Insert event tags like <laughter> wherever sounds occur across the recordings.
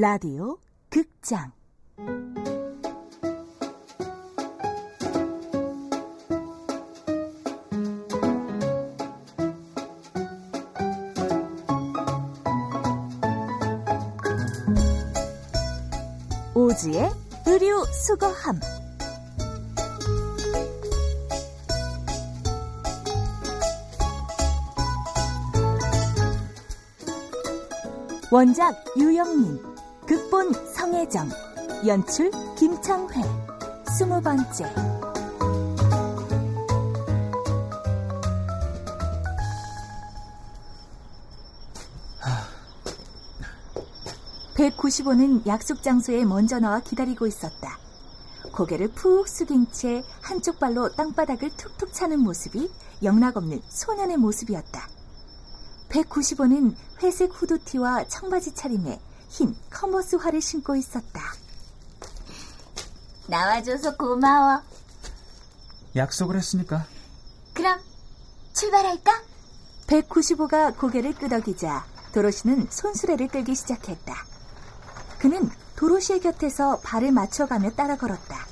라디오 극장. 오지의 의류 수거함. 원작 유영민 극본 성혜정 연출 김창회 스무 번째 1 9 5는 약속 장소에 먼저 나와 기다리고 있었다. 고개를 푹 숙인 채 한쪽 발로 땅바닥을 툭툭 차는 모습이 영락없는 소년의 모습이었다. 195는 회색 후드티와 청바지 차림에 흰 커머스화를 신고 있었다. 나와줘서 고마워. 약속을 했으니까. 그럼 출발할까? 195가 고개를 끄덕이자 도로시는 손수레를 끌기 시작했다. 그는 도로시의 곁에서 발을 맞춰가며 따라 걸었다.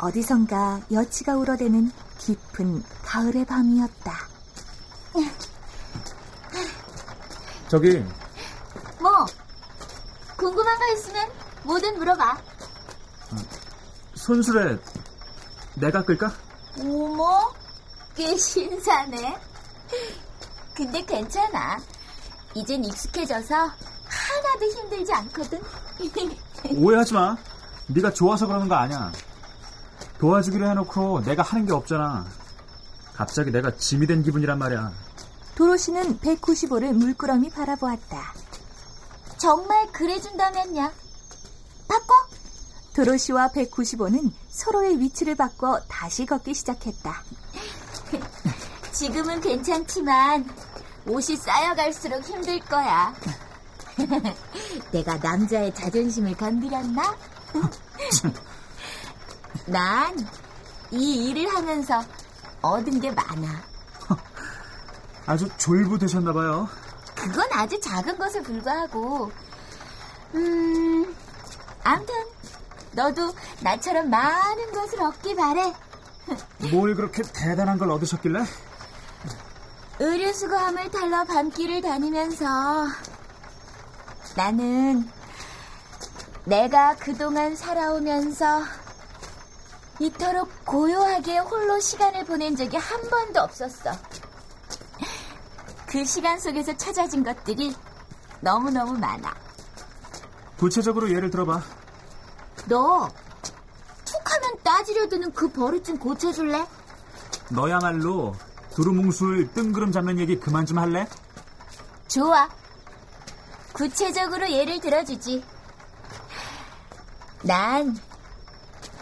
어디선가 여치가 울어대는 깊은 가을의 밤이었다. 저기. 뭐? 궁금한 거 있으면 뭐든 물어봐. 손수레 내가 끌까? 어머, 꽤 신사네. 근데 괜찮아. 이젠 익숙해져서 하나도 힘들지 않거든. <laughs> 오해하지 마. 네가 좋아서 그러는 거 아니야. 도와주기로 해놓고 내가 하는 게 없잖아. 갑자기 내가 짐이 된 기분이란 말이야. 도로시는 195를 물끄러미 바라보았다. 정말 그래준다면야. 바꿔? 도로시와 195는 서로의 위치를 바꿔 다시 걷기 시작했다. <laughs> 지금은 괜찮지만 옷이 쌓여갈수록 힘들 거야. <laughs> 내가 남자의 자존심을 건드렸나? <laughs> 난 이 일을 하면서 얻은 게 많아. 아주 졸부되셨나봐요. 그건 아주 작은 것에 불과하고, 음, 암튼, 너도 나처럼 많은 것을 얻기 바래. <laughs> 뭘 그렇게 대단한 걸 얻으셨길래? 의류수거함을 탈러 밤길을 다니면서 나는 내가 그동안 살아오면서 이토록 고요하게 홀로 시간을 보낸 적이 한 번도 없었어. 그 시간 속에서 찾아진 것들이 너무너무 많아. 구체적으로 예를 들어봐. 너 툭 하면 따지려 드는 그 버릇 좀 고쳐줄래? 너야말로 두루뭉술 뜬구름 잡는 얘기 그만 좀 할래? 좋아. 구체적으로 예를 들어주지. 난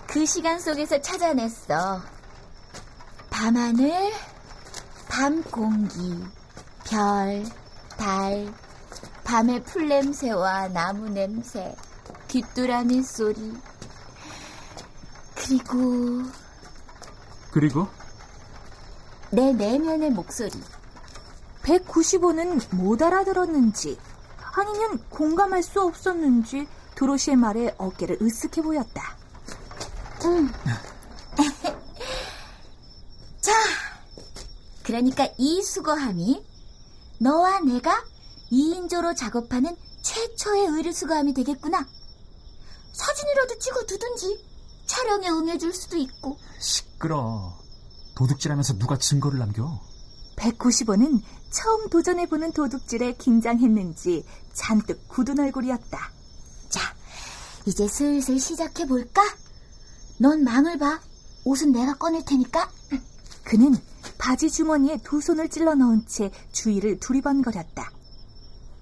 그 시간 속에서 찾아냈어. 밤하늘, 밤 공기, 별, 달, 밤의 풀냄새와 나무 냄새, 귀뚜라미 소리. 그리고 그리고? 내 내면의 목소리. 195는 못 알아들었는지 아니면 공감할 수 없었는지 도로시의 말에 어깨를 으쓱해 보였다. 응. <laughs> 자, 그러니까 이 수거함이 너와 내가 2인조로 작업하는 최초의 의류 수거함이 되겠구나. 사진이라도 찍어 두든지 촬영에 응해줄 수도 있고. 시끄러. 도둑질하면서 누가 증거를 남겨? 195는 처음 도전해보는 도둑질에 긴장했는지 잔뜩 굳은 얼굴이었다. 자, 이제 슬슬 시작해볼까? 넌 망을 봐. 옷은 내가 꺼낼 테니까. 그는 바지 주머니에 두 손을 찔러 넣은 채 주위를 두리번거렸다.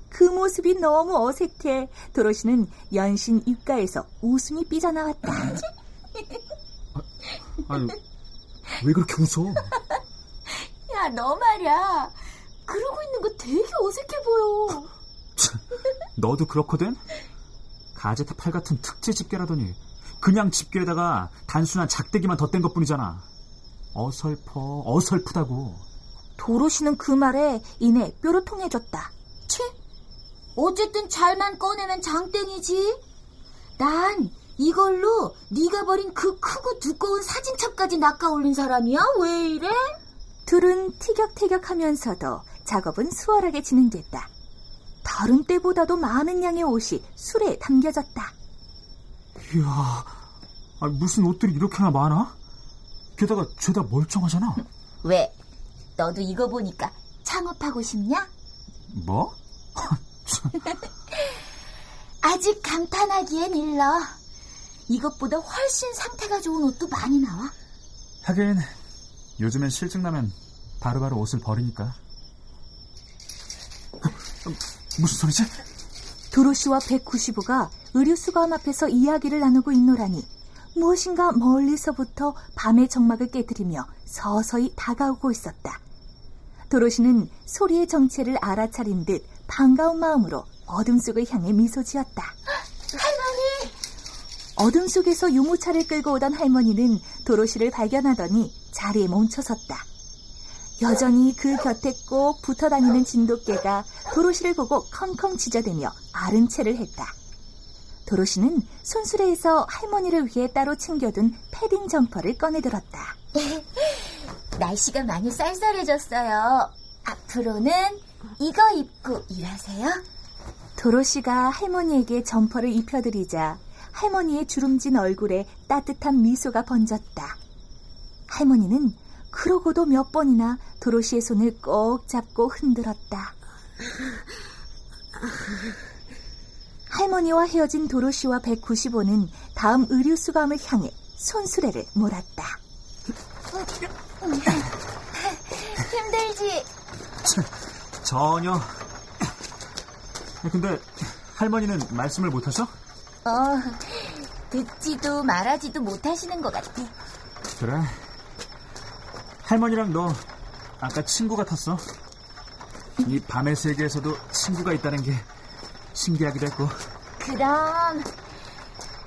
그 모습이 너무 어색해 도로시는 연신 입가에서 웃음이 삐져나왔다. 아, 아니, 왜 그렇게 웃어? 야, 너 말이야. 그러고 있는 거 되게 어색해 보여. 너도 그렇거든? 가제트 팔 같은 특제 집게라더니 그냥 집게에다가 단순한 작대기만 덧댄 것뿐이잖아. 어설퍼, 어설프다고. 도로시는 그 말에 이내 뾰로통해졌다. 채? 어쨌든 잘만 꺼내면 장땡이지. 난 이걸로 네가 버린 그 크고 두꺼운 사진첩까지 낚아올린 사람이야? 왜 이래? 둘은 티격태격하면서도 작업은 수월하게 진행됐다. 다른 때보다도 많은 양의 옷이 술에 담겨졌다. 이야, 아니, 무슨 옷들이 이렇게나 많아? 게다가 죄다 멀쩡하잖아. 왜? 너도 이거 보니까 창업하고 싶냐? 뭐? <laughs> 아직 감탄하기엔 일러. 이것보다 훨씬 상태가 좋은 옷도 많이 나와. 하긴 요즘엔 실증 나면 바로바로 옷을 버리니까. 무슨 소리지? 도로시와 195가 의류 수거함 앞에서 이야기를 나누고 있노라니 무엇인가 멀리서부터 밤의 정막을 깨뜨리며 서서히 다가오고 있었다. 도로시는 소리의 정체를 알아차린 듯 반가운 마음으로 어둠 속을 향해 미소 지었다. 할머니! 어둠 속에서 유모차를 끌고 오던 할머니는 도로시를 발견하더니 자리에 멈춰섰다. 여전히 그 곁에 꼭 붙어 다니는 진돗개가 도로시를 보고 컹컹 짖어대며 아른 채를 했다. 도로시는 손수레에서 할머니를 위해 따로 챙겨둔 패딩 점퍼를 꺼내들었다. <laughs> 날씨가 많이 쌀쌀해졌어요. 앞으로는 이거 입고 일하세요. 도로시가 할머니에게 점퍼를 입혀드리자 할머니의 주름진 얼굴에 따뜻한 미소가 번졌다. 할머니는 그러고도 몇 번이나 도로시의 손을 꼭 잡고 흔들었다. <laughs> 할머니와 헤어진 도로시와 195는 다음 의류 수감을 향해 손수레를 몰았다. <laughs> 힘들지? 전혀. 근데 할머니는 말씀을 못하셔? 어, 듣지도 말하지도 못하시는 것 같아. 그래. 할머니랑 너 아까 친구 같았어. 이 밤의 세계에서도 친구가 있다는 게 신기하기도 했고. 그럼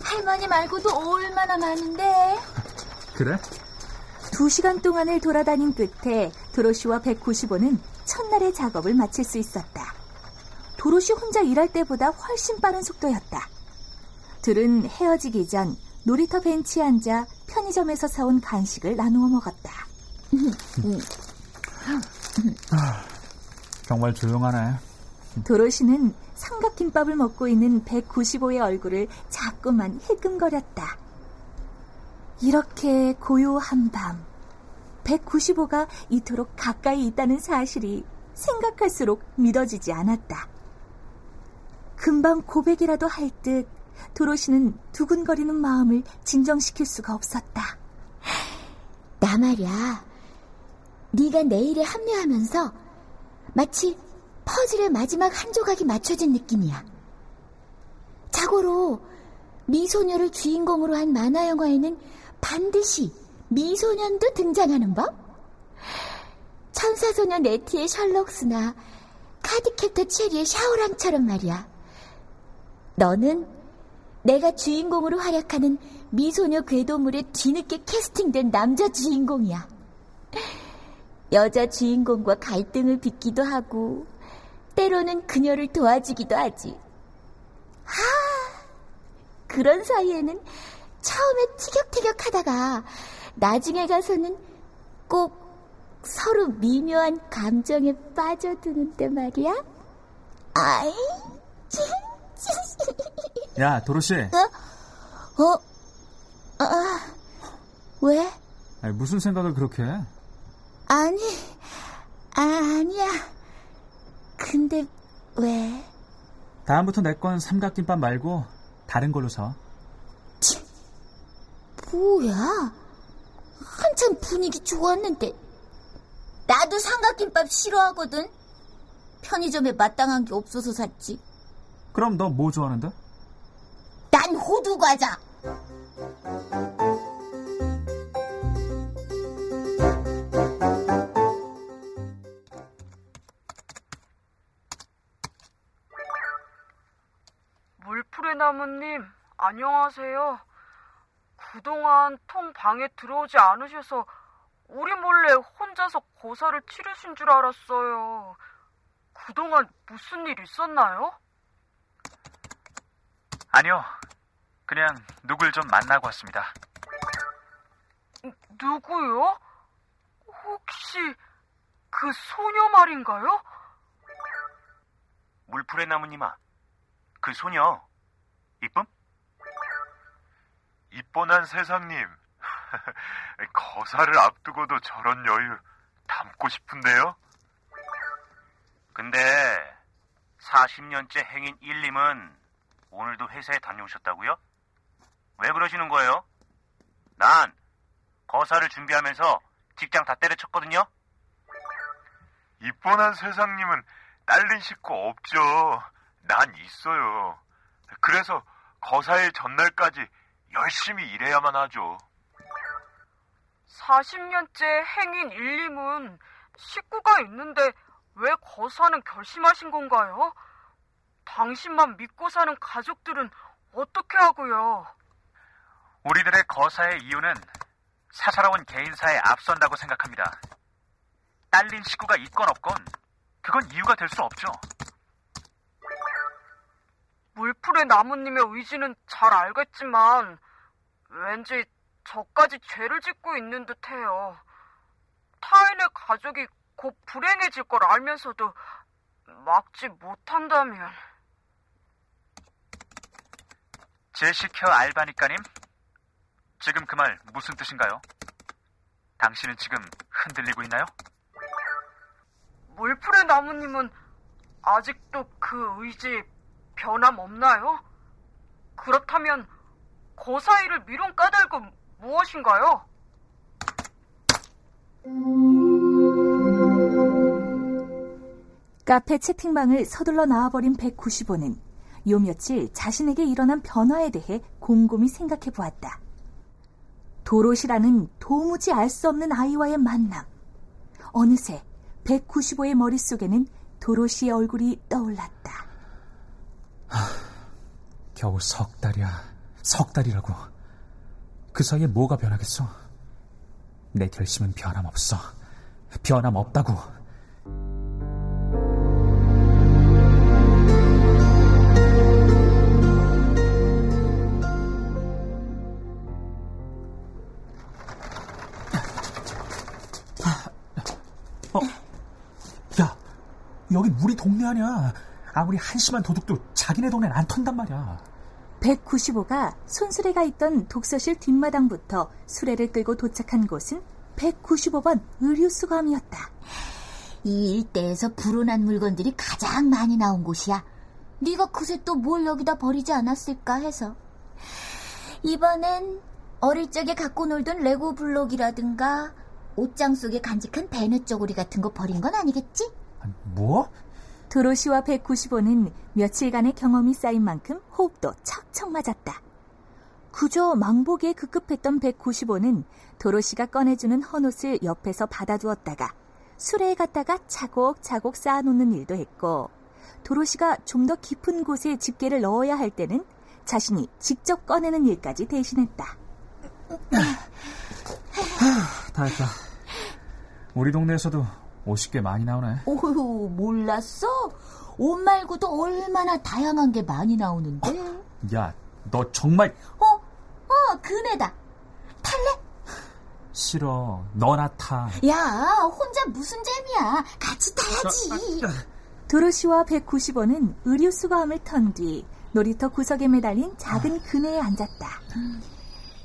할머니 말고도 얼마나 많은데? 그래? 두 시간 동안을 돌아다닌 끝에 도로시와 195는 첫날의 작업을 마칠 수 있었다. 도로시 혼자 일할 때보다 훨씬 빠른 속도였다. 둘은 헤어지기 전 놀이터 벤치에 앉아 편의점에서 사온 간식을 나누어 먹었다. 정말 조용하네. 도로시는 삼각김밥을 먹고 있는 195의 얼굴을 자꾸만 힐끔거렸다. 이렇게 고요한 밤, 195가 이토록 가까이 있다는 사실이 생각할수록 믿어지지 않았다. 금방 고백이라도 할 듯 도로시는 두근거리는 마음을 진정시킬 수가 없었다. 나 말이야. 네가 내일에 합류하면서 마치 퍼즐의 마지막 한 조각이 맞춰진 느낌이야. 자고로 미소녀를 주인공으로 한 만화 영화에는 반드시 미소년도 등장하는 법? 천사소녀 네티의 셜록스나 카디캡터 체리의 샤오랑처럼 말이야. 너는 내가 주인공으로 활약하는 미소녀 궤도물에 뒤늦게 캐스팅된 남자 주인공이야. 여자 주인공과 갈등을 빚기도 하고, 때로는 그녀를 도와주기도 하지. 하! 그런 사이에는 처음에 티격태격 하다가 나중에 가서는 꼭 서로 미묘한 감정에 빠져드는데 말이야. 아이, 야, 도로시. 어? 어? 아, 왜? 아니, 무슨 생각을 그렇게 해? 아니, 아, 아니야. 근데 왜? 다음부터 내 건 삼각김밥 말고 다른 걸로 사. 뭐야? 한참 분위기 좋았는데. 나도 삼각김밥 싫어하거든. 편의점에 마땅한 게 없어서 샀지. 그럼 너 뭐 좋아하는데? 난 호두 과자. 나무님, 안녕하세요. 그동안 통 방에 들어오지 않으셔서 우리 몰래 혼자서 고사를 치르신 줄 알았어요. 그동안 무슨 일 있었나요? 아니요. 그냥 누굴 좀 만나고 왔습니다. 누구요? 혹시 그 소녀 말인가요? 물풀의 나무님아, 그 소녀 이쁨? 이뻐한 세상님, <laughs> 거사를 앞두고도 저런 여유 담고 싶은데요? 근데 40년째 행인 1님은 오늘도 회사에 다녀오셨다고요? 왜 그러시는 거예요? 난 거사를 준비하면서 직장 다 때려쳤거든요. 이뻐한 세상님은 딸린 식구 없죠. 난 있어요. 그래서 거사의 전날까지 열심히 일해야만 하죠. 40년째 행인 1님은 식구가 있는데 왜 거사는 결심하신 건가요? 당신만 믿고 사는 가족들은 어떻게 하고요? 우리들의 거사의 이유는 사사로운 개인사에 앞선다고 생각합니다. 딸린 식구가 있건 없건 그건 이유가 될 수 없죠. 물풀의 나무님의 의지는 잘 알겠지만 왠지 저까지 죄를 짓고 있는 듯해요. 타인의 가족이 곧 불행해질 걸 알면서도 막지 못한다면 제시켜 알바니까님 지금 그 말 무슨 뜻인가요? 당신은 지금 흔들리고 있나요? 물풀의 나무님은 아직도 그 의지 변함없나요? 그렇다면 고사이를 미룬 까닭은 무엇인가요? 카페 채팅방을 서둘러 나와버린 195는 요 며칠 자신에게 일어난 변화에 대해 곰곰이 생각해 보았다. 도롯이라는 도무지 알 수 없는 아이와의 만남. 어느새 195의 머릿속에는 도롯이의 얼굴이 떠올랐다. 하, 겨우 석 달이야. 석 달이라고. 그 사이에 뭐가 변하겠어? 내 결심은 변함없어. 변함없다고. 여기 우리 동네 아니야. 아무리 한심한 도둑도 자기네 동네는 안 턴단 말이야. 195가 손수레가 있던 독서실 뒷마당부터 수레를 끌고 도착한 곳은 195번 의류수거함이었다. 이 일대에서 불온한 물건들이 가장 많이 나온 곳이야. 네가 그새 또 뭘 여기다 버리지 않았을까 해서. 이번엔 어릴 적에 갖고 놀던 레고 블록이라든가 옷장 속에 간직한 배너 쪼고리 같은 거 버린 건 아니겠지? 뭐? 도로시와 195는 며칠간의 경험이 쌓인 만큼 호흡도 척척 맞았다. 그저 망보기에 급급했던 195는 도로시가 꺼내주는 헌옷을 옆에서 받아두었다가 수레에 갔다가 차곡차곡 쌓아놓는 일도 했고 도로시가 좀 더 깊은 곳에 집게를 넣어야 할 때는 자신이 직접 꺼내는 일까지 대신했다. 다 했다. 우리 동네에서도 옷이 꽤 많이 나오네. 오호, 몰랐어? 옷 말고도 얼마나 다양한 게 많이 나오는데. 어, 야, 너 정말. 어, 어, 그네다. 탈래? 싫어. 너나 타. 야, 혼자 무슨 재미야. 같이 타야지. 도로시와 195는 의류 수거함을 턴 뒤 놀이터 구석에 매달린 작은 그네에 앉았다.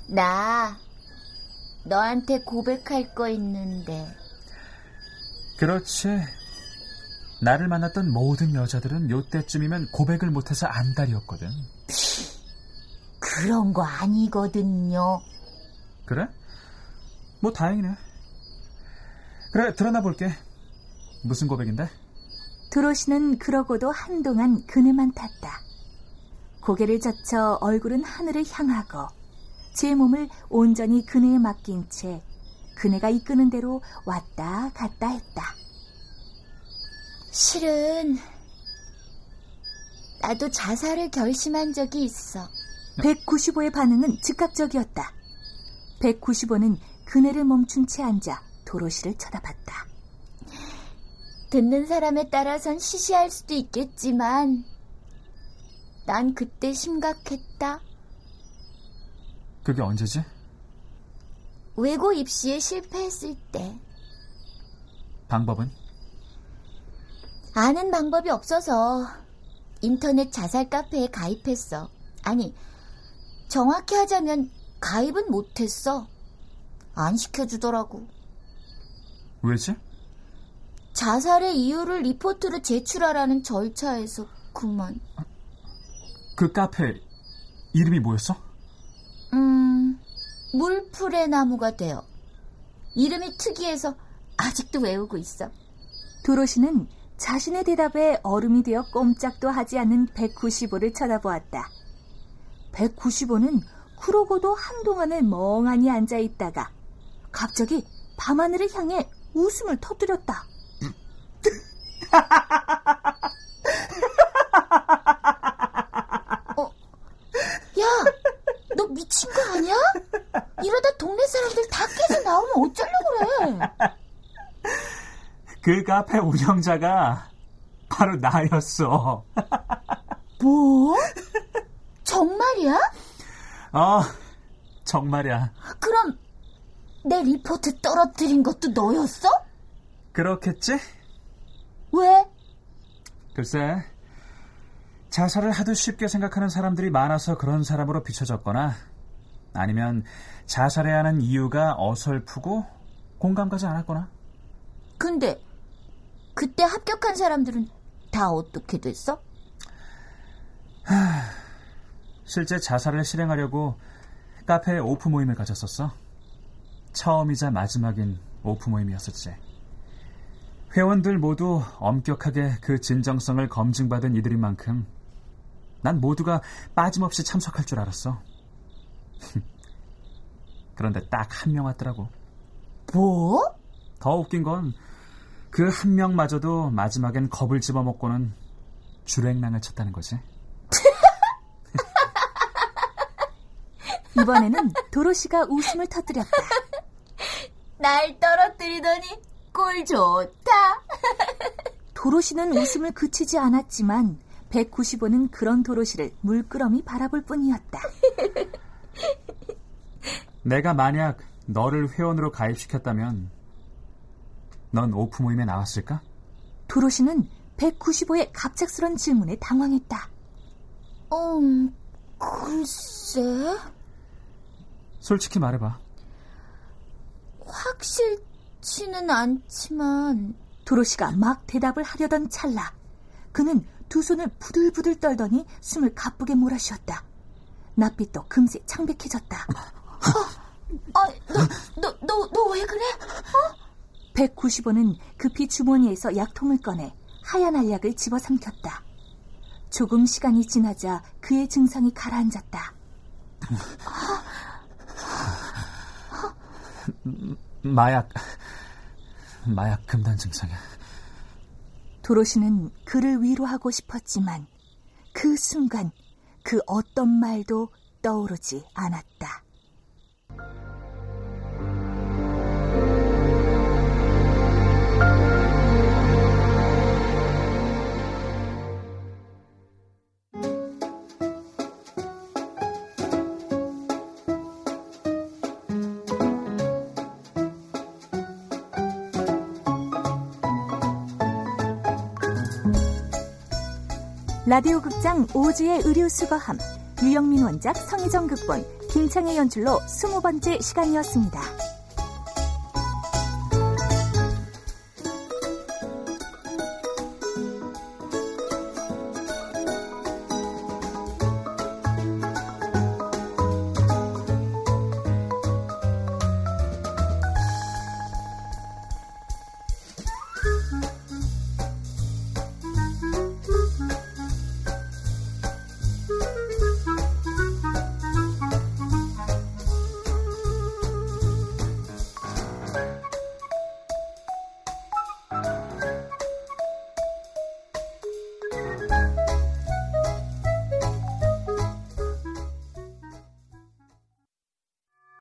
나 너한테 고백할 거 있는데. 그렇지. 나를 만났던 모든 여자들은 요때쯤이면 고백을 못해서 안달이었거든. 그런 거 아니거든요. 그래? 뭐 다행이네. 그래, 드러나 볼게. 무슨 고백인데? 드로시는 그러고도 한동안 그네만 탔다. 고개를 젖혀 얼굴은 하늘을 향하고 제 몸을 온전히 그네에 맡긴 채 그네가 이끄는 대로 왔다 갔다 했다. 실은 나도 자살을 결심한 적이 있어. 195의 반응은 즉각적이었다. 195는 그네를 멈춘 채 앉아 도로시를 쳐다봤다. 듣는 사람에 따라선 시시할 수도 있겠지만 난 그때 심각했다. 그게 언제지? 외고 입시에 실패했을 때. 방법은? 아는 방법이 없어서 인터넷 자살 카페에 가입했어. 아니, 정확히 하자면 가입은 못했어. 안 시켜주더라고. 왜지? 자살의 이유를 리포트로 제출하라는 절차에서 그만. 그 카페 이름이 뭐였어? 음, 물풀의 나무가 되어. 이름이 특이해서 아직도 외우고 있어. 도로시는 자신의 대답에 얼음이 되어 꼼짝도 하지 않는 195를 쳐다보았다. 195는 그러고도 한동안을 멍하니 앉아 있다가 갑자기 밤하늘을 향해 웃음을 터뜨렸다. <laughs> 어, 야, 너 미친 거 아니야? 이러다 동네 사람들 다 깨서 나오면 어쩌려고 그래? 그 카페 운영자가 바로 나였어. 뭐? 정말이야? 어, 정말이야. 그럼 내 리포트 떨어뜨린 것도 너였어? 그렇겠지? 왜? 글쎄, 자살을 하도 쉽게 생각하는 사람들이 많아서 그런 사람으로 비춰졌거나 아니면 자살해야 하는 이유가 어설프고 공감 가지 않았거나. 근데 그때 합격한 사람들은 다 어떻게 됐어? <sighs> 실제 자살을 실행하려고 카페에 오프 모임을 가졌었어. 처음이자 마지막인 오프 모임이었었지. 회원들 모두 엄격하게 그 진정성을 검증받은 이들인 만큼 난 모두가 빠짐없이 참석할 줄 알았어. <laughs> 그런데 딱 한 명 왔더라고. 뭐? 더 웃긴 건 그 한 명마저도 마지막엔 겁을 집어먹고는 주랭랑을 쳤다는 거지. <laughs> 이번에는 도로시가 웃음을 터뜨렸다. <laughs> 날 떨어뜨리더니 꼴 좋다. 도로시는 웃음을 그치지 않았지만 195는 그런 도로시를 물끄러미 바라볼 뿐이었다. <laughs> 내가 만약 너를 회원으로 가입시켰다면 넌 오프 모임에 나왔을까? 도로시는 195의 갑작스런 질문에 당황했다. 음, 글쎄. 솔직히 말해봐. 확실치는 않지만 도로시가 막 대답을 하려던 찰나 그는 두 손을 부들부들 떨더니 숨을 가쁘게 몰아쉬었다. 낯빛도 금세 창백해졌다. 아, 너, 너, 너, 너 왜 그래? 195는 급히 주머니에서 약통을 꺼내 하얀 알약을 집어삼켰다. 조금 시간이 지나자 그의 증상이 가라앉았다. 마약, 마약 금단 증상이야. 도로시는 그를 위로하고 싶었지만 그 순간 그 어떤 말도 떠오르지 않았다. 라디오 극장 오즈의 의류 수거함 유영민 원작 성희정 극본 김창의 연출로 스무 번째 시간이었습니다.